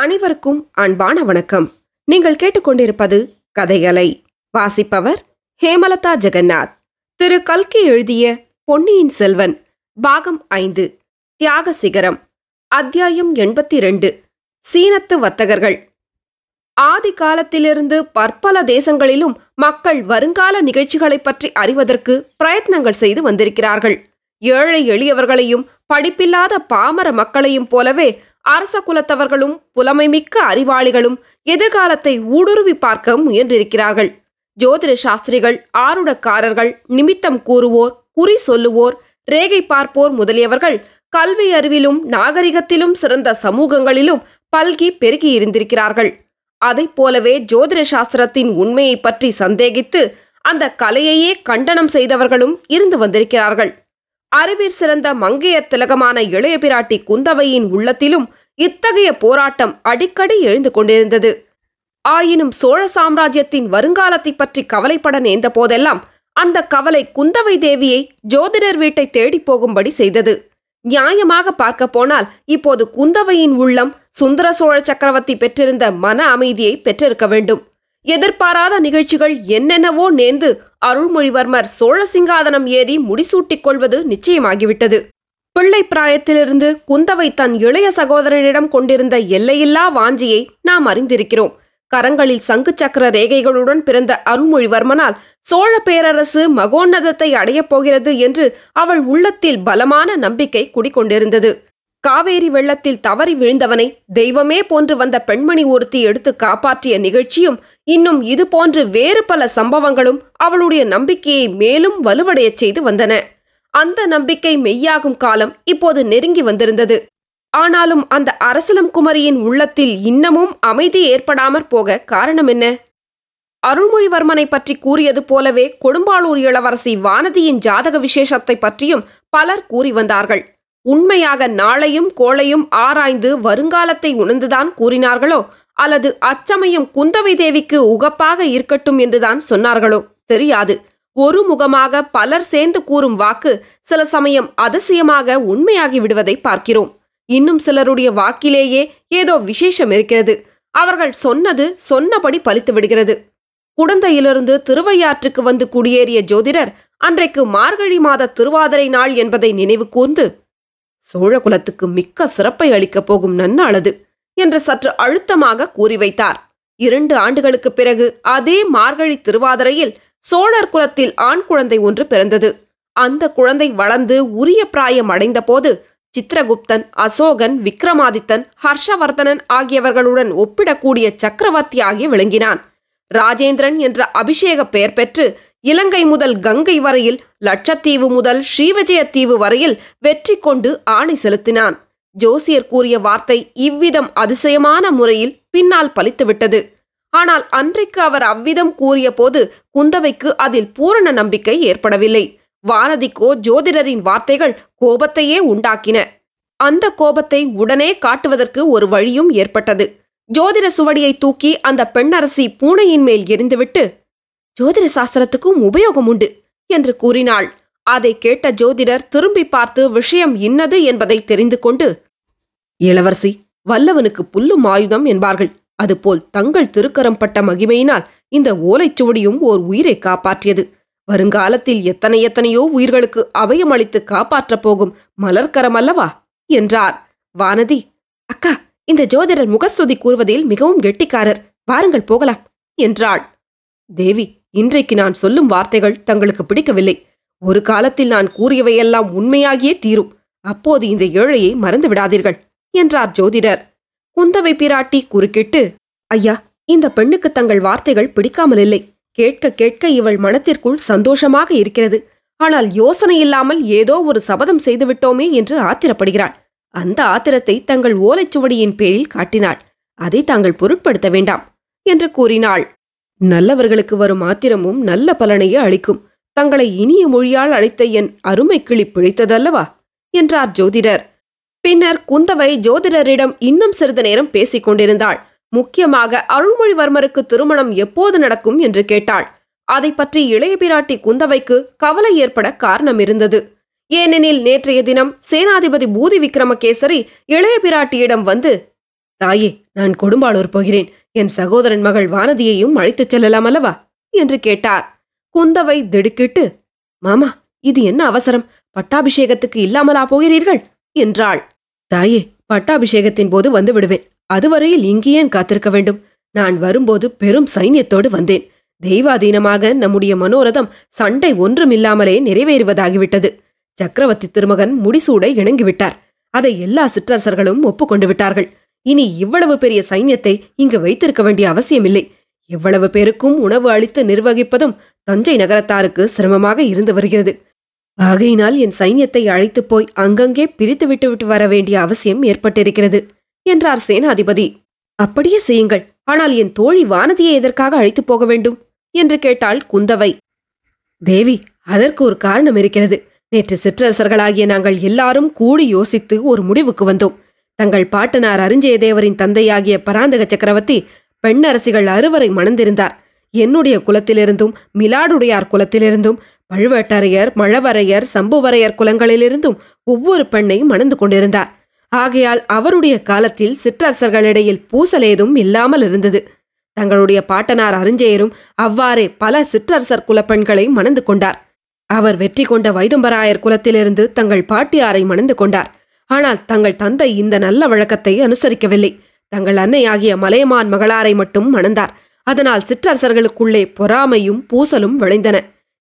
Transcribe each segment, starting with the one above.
அனைவருக்கும் அன்பான வணக்கம். நீங்கள் கேட்டுக்கொண்டிருப்பது கதைகளை வாசிப்பவர் ஹேமலதா ஜெகநாத். திரு கல்கி எழுதிய பொன்னியின் செல்வன் பாகம் ஐந்து தியாக சிகரம் அத்தியாயம் எண்பத்தி ரெண்டு சீனத்து வர்த்தகர்கள். ஆதி காலத்திலிருந்து பற்பல தேசங்களிலும் மக்கள் வருங்கால நிகழ்ச்சிகளைப் பற்றி அறிவதற்கு பிரயத்னங்கள் செய்து வந்திருக்கிறார்கள். ஏழை எளியவர்களையும் படிப்பில்லாத பாமர மக்களையும் போலவே அரச குலத்தவர்களும் புலமைமிக்க அறிவாளிகளும் எதிர்காலத்தை ஊடுருவி பார்க்க முயன்றிருக்கிறார்கள். ஜோதிட சாஸ்திரிகள் ஆருடக்காரர்கள் நிமித்தம் கூறுவோர் குறி சொல்லுவோர் ரேகை பார்ப்போர் முதலியவர்கள் கல்வி அறிவிலும் நாகரிகத்திலும் சிறந்த சமூகங்களிலும் பல்கி பெருகி இருந்திருக்கிறார்கள். அதைப் போலவே ஜோதிட சாஸ்திரத்தின் உண்மையை பற்றி சந்தேகித்து அந்த கலையையே கண்டனம் செய்தவர்களும் இருந்து வந்திருக்கிறார்கள். அறிவிற் சிறந்த மங்கையர் திலகமான இளைய பிராட்டி குந்தவையின் உள்ளத்திலும் இத்தகைய போராட்டம் அடிக்கடி எழுந்து கொண்டிருந்தது. ஆயினும் சோழ சாம்ராஜ்யத்தின் வருங்காலத்தை பற்றி கவலைப்பட நேர்ந்த போதெல்லாம் அந்த கவலை குந்தவை தேவியை ஜோதிடர் வீட்டை தேடிப் போகும்படி செய்தது. நியாயமாக பார்க்க போனால் இப்போது குந்தவையின் உள்ளம் சுந்தர சோழ சக்கரவர்த்தி பெற்றிருந்த மன அமைதியை பெற்றிருக்க வேண்டும். எதிர்பாராத நிகழ்ச்சிகள் என்னென்னவோ நேர்ந்து அருள்மொழிவர்மர் சோழ சிங்காதனம் ஏறி முடிசூட்டிக் கொள்வது நிச்சயமாகிவிட்டது. பிள்ளை பிராயத்திலிருந்து குந்தவை தன் இளைய சகோதரனிடம் கொண்டிருந்த எல்லையில்லா வாஞ்சியை நாம் அறிந்திருக்கிறோம். கரங்களில் சங்கு சக்கர ரேகைகளுடன் பிறந்த அருள்மொழிவர்மனால் சோழ பேரரசு மகோன்னதத்தை அடையப் போகிறது என்று அவள் உள்ளத்தில் பலமான நம்பிக்கை குடிக்கொண்டிருந்தது. காவேரி வெள்ளத்தில் தவறி விழுந்தவனை தெய்வமே போன்று வந்த பெண்மணி ஒருத்தி எடுத்து காப்பாற்றிய நிகழ்ச்சியும் இன்னும் இது போன்று வேறு பல சம்பவங்களும் அவளுடைய நம்பிக்கையை மேலும் வலுவடையச் செய்து வந்தன. அந்த நம்பிக்கை மெய்யாகும் காலம் இப்போது நெருங்கி வந்திருந்தது. ஆனாலும் அந்த அரசலம் குமரியின் உள்ளத்தில் இன்னமும் அமைதி ஏற்படாமற் போக காரணம் என்ன? அருள்மொழிவர்மனை பற்றி கூறியது போலவே கொடும்பாளூர் இளவரசி வானதியின் ஜாதக விசேஷத்தை பற்றியும் பலர் கூறி வந்தார்கள். உண்மையாக நாளையும் கோளையும் ஆராய்ந்து வருங்காலத்தை உணர்ந்துதான் கூறினார்களோ? அல்லது அச்சமயம் குந்தவை தேவிக்கு உகப்பாக இருக்கட்டும் என்றுதான் சொன்னார்களோ? தெரியாது. ஒரு முகமாக பலர் சேர்ந்து கூறும் வாக்கு சில சமயம் அதிசயமாக உண்மையாகி விடுவதை பார்க்கிறோம். இன்னும் சிலருடைய வாக்கிலேயே ஏதோ விசேஷம் இருக்கிறது. அவர்கள் சொன்னது சொன்னபடி பலித்து விடுகிறது. குடந்தையிலிருந்து திருவையாற்றுக்கு வந்து குடியேறிய ஜோதிடர் அன்றைக்கு மார்கழி மாத திருவாதிரை நாள் என்பதை நினைவு கூர்ந்து சோழகுலத்துக்கு மிக்க சிறப்பை அளிக்கப் போகும் நன்னாளது என்று சற்று அழுத்தமாக கூறி வைத்தார். இரண்டு ஆண்டுகளுக்குப் பிறகு அதே மார்கழி திருவாதிரையில் சோழர் குலத்தில் ஆண் குழந்தை ஒன்று பிறந்தது. அந்த குழந்தை வளர்ந்து உரிய பிராயம் அடைந்தபோது சித்திரகுப்தன் அசோகன் விக்ரமாதித்தன் ஹர்ஷவர்தனன் ஆகியவர்களுடன் ஒப்பிடக்கூடிய சக்கரவர்த்தியாகி விளங்கினான். ராஜேந்திரன் என்ற அபிஷேக பெயர் பெற்று இலங்கை முதல் கங்கை வரையில் லட்சத்தீவு முதல் ஸ்ரீவிஜயத்தீவு வரையில் வெற்றி கொண்டு ஆணை செலுத்தினான். ஜோசியர் கூறிய வார்த்தை இவ்விதம் அதிசயமான முறையில் பின்னால் பலித்துவிட்டது. ஆனால் அன்றைக்கு அவர் அவ்விதம் கூறிய போது குந்தவைக்கு அதில் பூரண நம்பிக்கை ஏற்படவில்லை. வானதிக்கோ ஜோதிடரின் வார்த்தைகள் கோபத்தையே உண்டாக்கின. அந்த கோபத்தை உடனே காட்டுவதற்கு ஒரு வழியும் ஏற்பட்டது. ஜோதிட சுவடியை தூக்கி அந்த பெண்ணரசி பூனையின் மேல் எரிந்துவிட்டு ஜோதிட சாஸ்திரத்துக்கும் உபயோகம் உண்டு என்று கூறினாள். அதை கேட்ட ஜோதிடர் திரும்பி பார்த்து விஷயம் இன்னது என்பதை தெரிந்து கொண்டு இளவரசி வல்லவனுக்கு புல்லும் ஆயுதம் என்பார்கள். அதுபோல் தங்கள் திருக்கரம் பட்ட மகிமையினால் இந்த ஓலைச்சுவடியும் ஓர் உயிரை காப்பாற்றியது. வருங்காலத்தில் எத்தனை எத்தனையோ உயிர்களுக்கு அபயம் அளித்து காப்பாற்றப் போகும் மலர்க்கரம் அல்லவா? என்றார். வானதி அக்கா இந்த ஜோதிடர் முகஸ்துதி கூறுவதில் மிகவும் கெட்டிக்காரர். வாருங்கள் போகலாம் என்றாள். தேவி இன்றைக்கு நான் சொல்லும் வார்த்தைகள் தங்களுக்கு பிடிக்கவில்லை. ஒரு காலத்தில் நான் கூறியவையெல்லாம் உண்மையாகியே தீரும். அப்போது இந்த ஏழையை மறந்து விடாதீர்கள் என்றார் ஜோதிடர். குந்தவை பிராட்டி குறுக்கிட்டு ஐயா இந்த பெண்ணுக்கு தங்கள் வார்த்தைகள் பிடிக்காமல் இல்லை. கேட்க கேட்க இவள் மனத்திற்குள் சந்தோஷமாக இருக்கிறது. ஆனால் யோசனை இல்லாமல் ஏதோ ஒரு சபதம் செய்துவிட்டோமே என்று ஆத்திரப்படுகிறாள். அந்த ஆத்திரத்தை தங்கள் ஓலைச்சுவடியின் பேரில் காட்டினாள். அதை தாங்கள் பொருட்படுத்த வேண்டாம் என்று கூறினாள். நல்லவர்களுக்கு வரும் ஆத்திரமும் நல்ல பலனையே அளிக்கும். தங்களை இனிய மொழியால் அழைத்த என் அருமை கிளி பிழைத்ததல்லவா? என்றார் ஜோதிடர். பின்னர் குந்தவை ஜோதிடரிடம் இன்னும் சிறிது நேரம் பேசிக் கொண்டிருந்தாள். முக்கியமாக அருள்மொழிவர்மருக்கு திருமணம் எப்போது நடக்கும் என்று கேட்டாள். அதை பற்றி இளைய பிராட்டி குந்தவைக்கு கவலை ஏற்பட காரணம் இருந்தது. ஏனெனில் நேற்றைய தினம் சேனாதிபதி பூதி விக்ரமகேசரி இளைய பிராட்டியிடம் வந்து தாயே நான் கொடும்பாளூர் போகிறேன். என் சகோதரன் மகள் வானதியையும் அழைத்துச் செல்லலாம் அல்லவா? என்று கேட்டார். குந்தவை திடுக்கிட்டு மாமா இது என்ன அவசரம்? பட்டாபிஷேகத்துக்கு இல்லாமலா போகிறீர்கள்? என்றாள். தாயே பட்டாபிஷேகத்தின் போது வந்து விடுவேன் அதுவரையில் இங்கேயே காத்திருக்க வேண்டும்? நான் வரும்போது பெரும் சைன்யத்தோடு வந்தேன். தெய்வாதீனமாக நம்முடைய மனோரதம் சண்டை ஒன்றுமில்லாமலே நிறைவேறுவதாகிவிட்டது. சக்கரவர்த்தி திருமகன் முடிசூட இணங்கிவிட்டார். அதை எல்லா சிற்றரசர்களும் ஒப்புக்கொண்டு விட்டார்கள். இனி இவ்வளவு பெரிய சைன்யத்தை இங்கு வைத்திருக்க வேண்டிய அவசியமில்லை. எவ்வளவு பேருக்கும் உணவு அளித்து நிர்வகிப்பதும் தஞ்சை நகரத்தாருக்கு சிரமமாக இருந்து வருகிறது. ஆகையினால் என் சைன்யத்தை அழைத்துப் போய் அங்கங்கே பிரித்து விட்டுவிட்டு வர வேண்டிய அவசியம் ஏற்பட்டிருக்கிறது என்றார் சேனாதிபதி. அப்படியே செய்யுங்கள். ஆனால் என் தோழி வானதியை எதற்காக அழைத்துப் போக வேண்டும்? என்று கேட்டாள் குந்தவை. தேவி அதற்கு ஒரு காரணம் இருக்கிறது. நேற்று சிற்றரசர்களாகிய நாங்கள் எல்லாரும் கூடி யோசித்து ஒரு முடிவுக்கு வந்தோம். தங்கள் பாட்டனார் அரிஞ்சயதேவரின் தந்தையாகிய பராந்தக சக்கரவர்த்தி பெண்ணரசிகள் அறுவரை மணந்திருந்தார். என்னுடைய குலத்திலிருந்தும் மிலாடுடையார் குலத்திலிருந்தும் பழுவேட்டரையர் மழவரையர் சம்புவரையர் குலங்களிலிருந்தும் ஒவ்வொரு பெண்ணையும் மணந்து கொண்டிருந்தார். ஆகையால் அவருடைய காலத்தில் சிற்றரசர்களிடையில் பூசல் ஏதும் இல்லாமல் இருந்தது. தங்களுடைய பாட்டனார் அருஞ்செயரும் அவ்வாறே பல சிற்றரசர் குலப்பெண்களை மணந்து கொண்டார். அவர் வெற்றி கொண்ட வைதும்பராயர் குலத்திலிருந்து தங்கள் பாட்டியாரை மணந்து கொண்டார். ஆனால் தங்கள் தந்தை இந்த நல்ல வழக்கத்தை அனுசரிக்கவில்லை. தங்கள் அன்னையாகிய மலையமான் மகளாரை மட்டும் மணந்தார். அதனால் சிற்றரசர்களுக்குள்ளே பொறாமையும் பூசலும் விளைந்தன.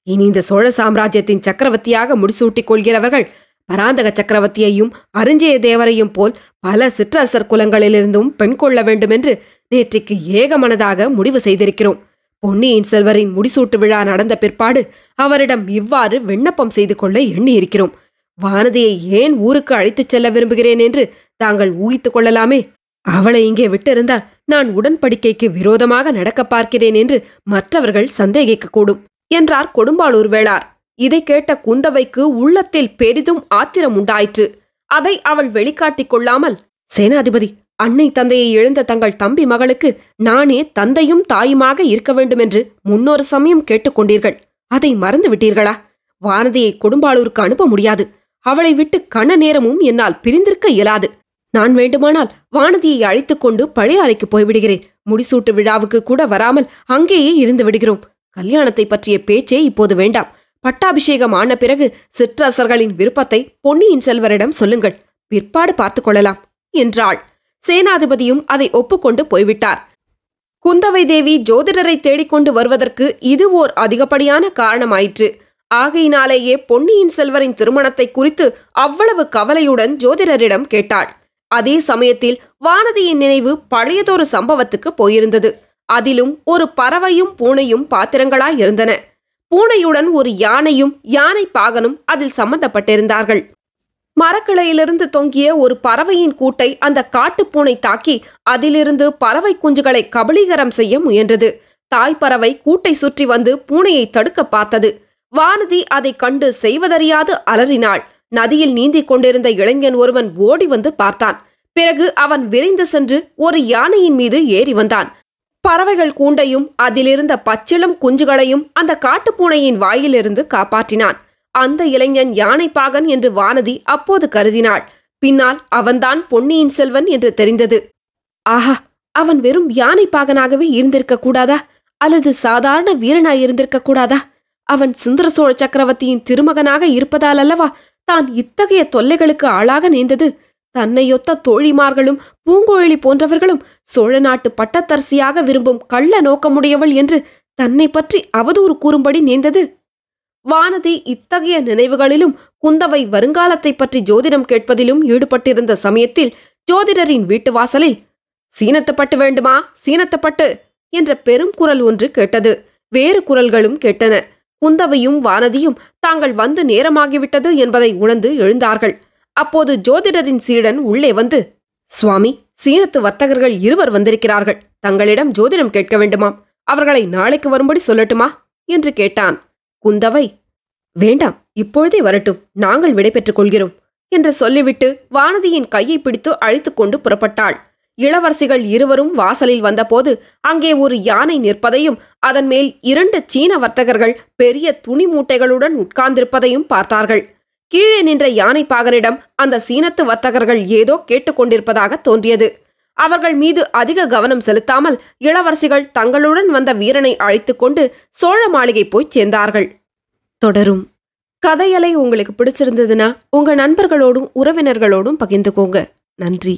இனி இந்த சோழ சாம்ராஜ்யத்தின் சக்கரவர்த்தியாக முடிசூட்டிக் கொள்கிறவர்கள் பராந்தக சக்கரவர்த்தியையும் அருஞ்சய தேவரையும் போல் பல சிற்றரசர் குலங்களிலிருந்தும் பெண் கொள்ள வேண்டுமென்று நேற்றைக்கு ஏகமனதாக முடிவு செய்திருக்கிறோம். பொன்னியின் செல்வரின் முடிசூட்டு விழா நடந்த பிற்பாடு அவரிடம் இவ்வாறு விண்ணப்பம் செய்து கொள்ள எண்ணியிருக்கிறோம். வானதியை ஏன் ஊருக்கு அழைத்துச் செல்ல விரும்புகிறேன் என்று தாங்கள் ஊகித்துக் கொள்ளலாமே? அவளை இங்கே விட்டிருந்தால் நான் உடன்படிக்கைக்கு விரோதமாக நடக்கப் பார்க்கிறேன் என்று மற்றவர்கள் சந்தேகிக்கக்கூடும் என்றார் கொடும்பாளூர் வேளார். இதை கேட்ட குந்தவைக்கு உள்ளத்தில் பெரிதும் ஆத்திரம் உண்டாயிற்று. அதை அவள் வெளிக்காட்டிக் கொள்ளாமல் சேனாதிபதி அன்னை தந்தையை இழந்த தங்கள் தம்பி மகளுக்கு நானே தந்தையும் தாயுமாக இருக்க வேண்டுமென்று முன்னொரு சமயம் கேட்டுக்கொண்டீர்கள் அதை மறந்து விட்டீர்களா? வானதியை கொடும்பாளூருக்கு அனுப்ப முடியாது. அவளை விட்டு கண நேரமும் என்னால் பிரிந்திருக்க இயலாது. நான் வேண்டுமானால் வானதியை அழைத்துக் கொண்டு பழைய அறைக்கு போய்விடுகிறேன். முடிசூட்டு விழாவுக்கு கூட வராமல் அங்கேயே இருந்து விடுகிறோம். கல்யாணத்தை பற்றிய பேச்சே இப்போது வேண்டாம். பட்டாபிஷேகம் ஆன பிறகு சிற்றரசர்களின் விருப்பத்தை பொன்னியின் செல்வரிடம் சொல்லுங்கள். பிற்பாடு பார்த்துக் கொள்ளலாம். என்றாள். சேனாதிபதியும் அதை ஒப்புக்கொண்டு போய்விட்டார். குந்தவை தேவி ஜோதிடரை தேடிக்கொண்டு வருவதற்கு இது ஓர் அதிகப்படியான காரணமாயிற்று. ஆகையினாலேயே பொன்னியின் செல்வரின் திருமணத்தை குறித்து அவ்வளவு கவலையுடன் ஜோதிடரிடம் கேட்டாள். அதே சமயத்தில் வானதியின் நினைவு பழையதொரு சம்பவத்துக்கு போயிருந்தது. அதிலும் ஒரு பறவையும் பூனையும் பாத்திரங்களாய் இருந்தன. பூனையுடன் ஒரு யானையும் யானை பாகனும் அதில் சம்பந்தப்பட்டிருந்தார்கள். மரக்கிளையிலிருந்து தொங்கிய ஒரு பறவையின் கூட்டை அந்த காட்டுப்பூனை தாக்கி அதிலிருந்து பறவை குஞ்சுகளை கபளீகரம் செய்ய முயன்றது. தாய் பறவை கூட்டை சுற்றி வந்து பூனையை தடுக்க பார்த்தது. வானதி அதைக் கண்டு செய்வதறியாது அலறினாள். நதியில் நீந்திக் கொண்டிருந்த இளைஞன் ஒருவன் ஓடி வந்து பார்த்தான். பிறகு அவன் விரைந்து சென்று ஒரு யானையின் மீது ஏறி வந்தான். பறவைகள் கூண்டையும் அதிலிருந்த பச்சிளம் குஞ்சுகளையும் அந்த காட்டுப்பூனையின் வாயிலிருந்து காப்பாற்றினான். அந்த இளைஞன் யானைப்பாகன் என்று வானதி அப்போது கருதினாள். பின்னால் அவன்தான் பொன்னியின் செல்வன் என்று தெரிந்தது. ஆஹா! அவன் வெறும் யானைப்பாகனாகவே இருந்திருக்க கூடாதா? அல்லது சாதாரண வீரனாய் இருந்திருக்க கூடாதா? அவன் சுந்தர சோழ சக்கரவர்த்தியின் திருமகனாக இருப்பதால் அல்லவா தான் இத்தகைய தொல்லைகளுக்கு ஆளாக நேர்ந்தது தன்னையொத்த தோழிமார்களும் பூங்கோழி போன்றவர்களும் சோழ நாட்டு பட்டத்தரசியாக விரும்பும் கள்ள நோக்கமுடையவள் என்று தன்னை பற்றி அவதூறு கூறும்படி நேர்ந்தது வானதி இத்தகைய நினைவுகளிலும் குந்தவை வருங்காலத்தைப் பற்றி ஜோதிடம் கேட்பதிலும் ஈடுபட்டிருந்த சமயத்தில் ஜோதிடரின் வீட்டு வாசலில் சீனத்தப்பட்டு வேண்டுமா? சீனத்தப்பட்டு? என்ற பெரும் குரல் ஒன்று கேட்டது. வேறு குரல்களும் கேட்டன. குந்தவையும் வானதியும் தாங்கள் வந்து நேரமாகிவிட்டது என்பதை உணர்ந்து எழுந்தார்கள். அப்போது ஜோதிடரின் சீடன் உள்ளே வந்து சுவாமி சீனத்து வர்த்தகர்கள் இருவர் வந்திருக்கிறார்கள். தங்களிடம் ஜோதிடம் கேட்க வேண்டுமாம். அவர்களை நாளைக்கு வரும்படி சொல்லட்டுமா? என்று கேட்டான். குந்தவை வேண்டாம். இப்பொழுதே வரட்டும். நாங்கள் விடைபெற்றுக் கொள்கிறோம். என்று சொல்லிவிட்டு வானதியின் கையை பிடித்து அழைத்துக்கொண்டு புறப்பட்டாள். இளவரசிகள் இருவரும் வாசலில் வந்தபோது அங்கே ஒரு யானை நிற்பதையும் அதன் மேல் இரண்டு சீன வர்த்தகர்கள் பெரிய துணி மூட்டைகளுடன் உட்கார்ந்திருப்பதையும் பார்த்தார்கள். கீழே நின்ற யானை பாகனிடம் அந்த சீனத்து வர்த்தகர்கள் ஏதோ கேட்டுக்கொண்டிருப்பதாக தோன்றியது. அவர்கள் மீது அதிக கவனம் செலுத்தாமல் இளவரசிகள் தங்களுடன் வந்த வீரனை அழைத்துக்கொண்டு சோழ மாளிகை போய்ச் சேர்ந்தார்கள். தொடரும். கதையலை உங்களுக்கு பிடிச்சிருந்ததுன்னா உங்க நண்பர்களோடும் உறவினர்களோடும் பகிர்ந்துக்கோங்க. நன்றி.